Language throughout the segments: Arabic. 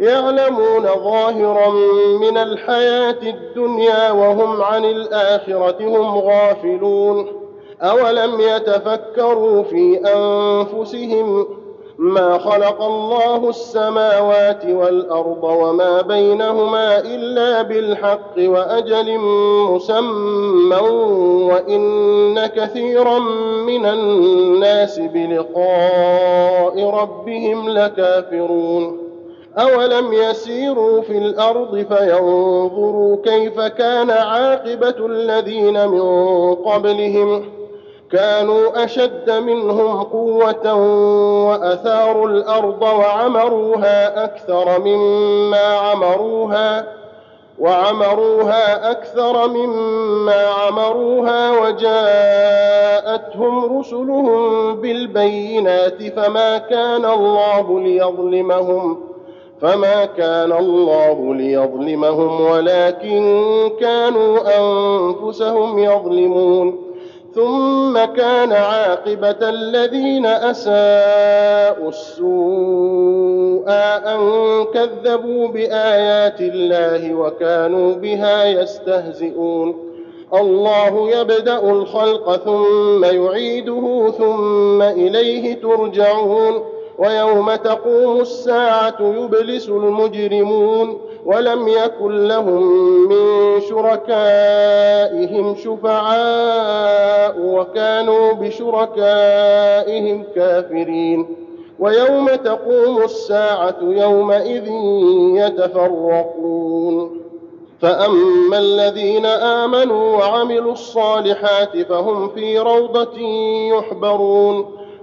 يعلمون ظاهرا من الحياة الدنيا وهم عن الآخرة هم غافلون. أولم يتفكروا في أنفسهم ما خلق الله السماوات والأرض وما بينهما إلا بالحق وأجل مسمى وإن كثيرا من الناس بلقاء ربهم لكافرون. اولم يسيروا في الأرض فينظروا كيف كان عاقبه الذين من قبلهم كانوا اشد منهم قوه واثاروا الأرض وعمروها أكثر مما عمروها وعمروها أكثر مما عمروها وجاءتهم رسلهم بالبينات فما كان الله ليظلمهم فما كان الله ليظلمهم ولكن كانوا أنفسهم يظلمون. ثم كان عاقبة الذين أساءوا السوء أن كذبوا بآيات الله وكانوا بها يستهزئون. الله يبدأ الخلق ثم يعيده ثم إليه ترجعون. ويوم تقوم الساعة يبلس المجرمون ولم يكن لهم من شركائهم شفعاء وكانوا بشركائهم كافرين. ويوم تقوم الساعة يومئذ يتفرقون. فأما الذين آمنوا وعملوا الصالحات فهم في روضة يحبرون.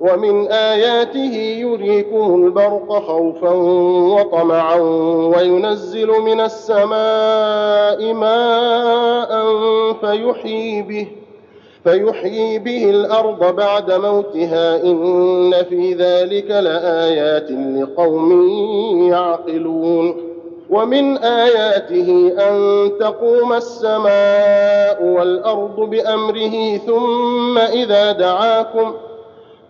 ومن آياته يريكم البرق خوفا وطمعا وينزل من السماء ماء فيحيي به فيحيي به الأرض بعد موتها إن في ذلك لآيات لقوم يعقلون ومن آياته أن تقوم السماء والأرض بأمره ثم إذا دعاكم ۖ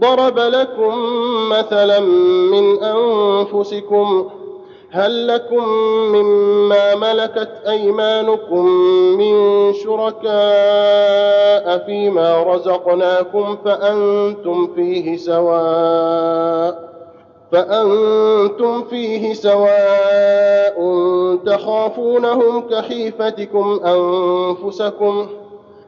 ضرب لكم مثلا من أنفسكم هل لكم مما ملكت أيمانكم من شركاء فيما رزقناكم فأنتم فيه سواء فأنتم فيه سواء تخافونهم كخيفتكم أنفسكم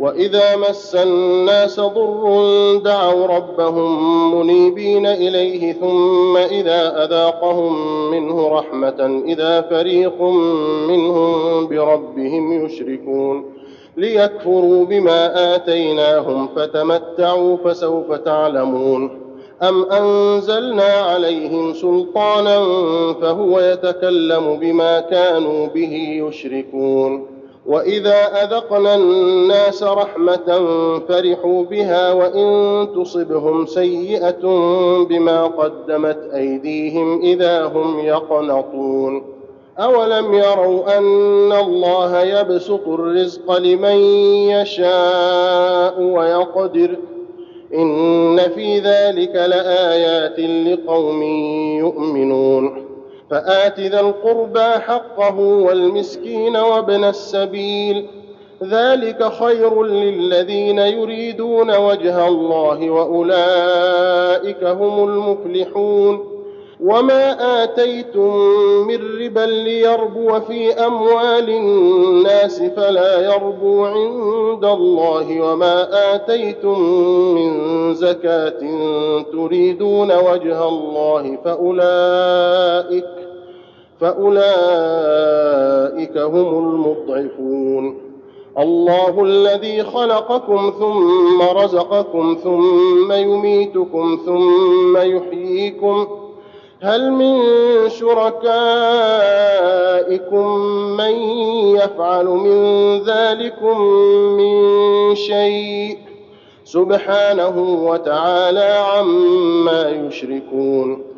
واذا مس الناس ضر دعوا ربهم منيبين اليه ثم اذا اذاقهم منه رحمه اذا فريق منهم بربهم يشركون ليكفروا بما اتيناهم فتمتعوا فسوف تعلمون ام انزلنا عليهم سلطانا فهو يتكلم بما كانوا به يشركون واذا اذقنا الناس رحمه فرحوا بها وان تصبهم سيئه بما قدمت ايديهم اذا هم يقنطون اولم يروا ان الله يبسط الرزق لمن يشاء ويقدر ان في ذلك لايات لقوم يؤمنون فآت ذا القربى حقه والمسكين وابن السبيل. ذلك خير للذين يريدون وجه الله وأولئك هم المفلحون. وما آتيتم من ربا ليربو في أموال الناس فلا يربو عند الله. وما آتيتم من زكاة تريدون وجه الله فأولئك فأولئك هم المضعفون. الله الذي خلقكم ثم رزقكم ثم يميتكم ثم يحييكم. هل من شركائكم من يفعل من ذلكم من شيء؟ سبحانه وتعالى عما يشركون.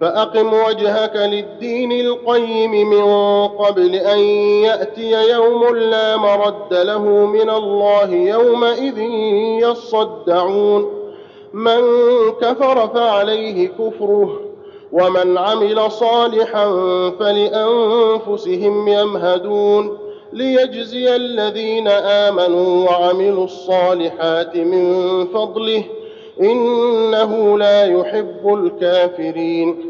فأقم وجهك للدين القيم من قبل أن يأتي يوم لا مرد له من الله يومئذ يصدعون. من كفر فعليه كفره ومن عمل صالحا فلأنفسهم يمهدون. ليجزي الذين آمنوا وعملوا الصالحات من فضله إنه لا يحب الكافرين.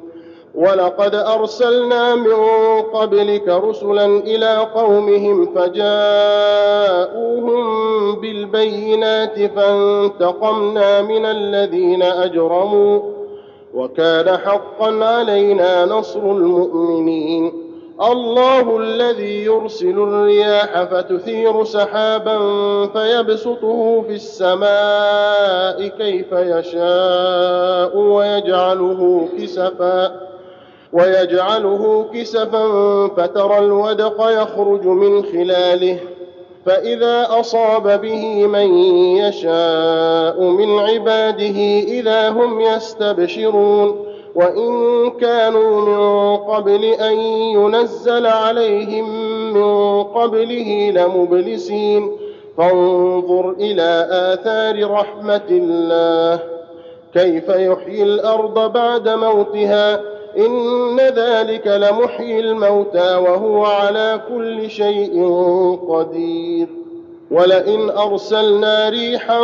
ولقد أرسلنا من قبلك رسلا إلى قومهم فجاءوهم بالبينات فانتقمنا من الذين أجرموا وكان حقا علينا نصر المؤمنين. الله الذي يرسل الرياح فتثير سحابا فيبسطه في السماء كيف يشاء ويجعله كسفا. ويجعله كسفا فترى الودق يخرج من خلاله فإذا أصاب به من يشاء من عباده إذا هم يستبشرون وإن كانوا من قبل أن ينزل عليهم من قبله لمبلسين. فانظر إلى آثار رحمة الله كيف يحيي الأرض بعد موتها إن ذلك لمحيي الموتى وهو على كل شيء قدير. ولئن أرسلنا ريحا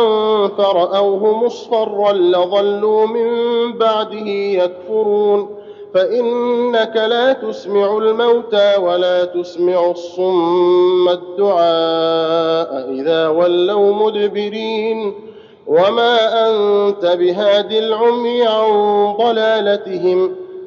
فرأوه مصفرا لظلوا من بعده يكفرون. فإنك لا تسمع الموتى ولا تسمع الصم الدعاء إذا ولوا مدبرين. وما أنت بهاد العمي عن ضلالتهم.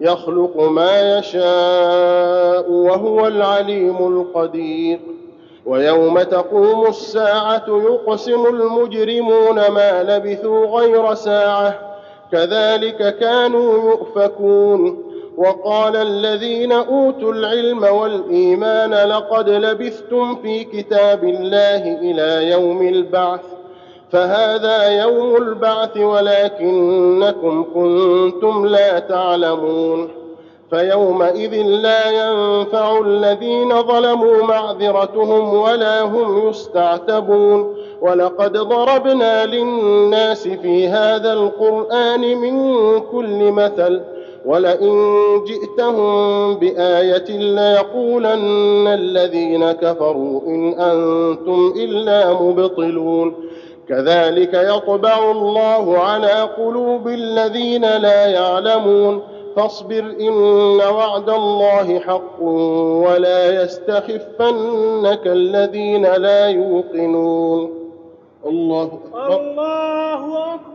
يخلق ما يشاء وهو العليم القدير. ويوم تقوم الساعة يقسم المجرمون ما لبثوا غير ساعة. كذلك كانوا يؤفكون. وقال الذين أوتوا العلم والإيمان لقد لبثتم في كتاب الله إلى يوم البعث. فهذا يوم البعث ولكنكم كنتم لا تعلمون فيومئذ لا ينفع الذين ظلموا معذرتهم ولا هم يستعتبون ولقد ضربنا للناس في هذا القرآن من كل مثل ولئن جئتهم بآية ليقولن الذين كفروا إن أنتم إلا مبطلون كذلك يطبع الله على قلوب الذين لا يعلمون. فاصبر إن وعد الله حق ولا يستخفنك الذين لا يوقنون. الله أكبر. الله أكبر.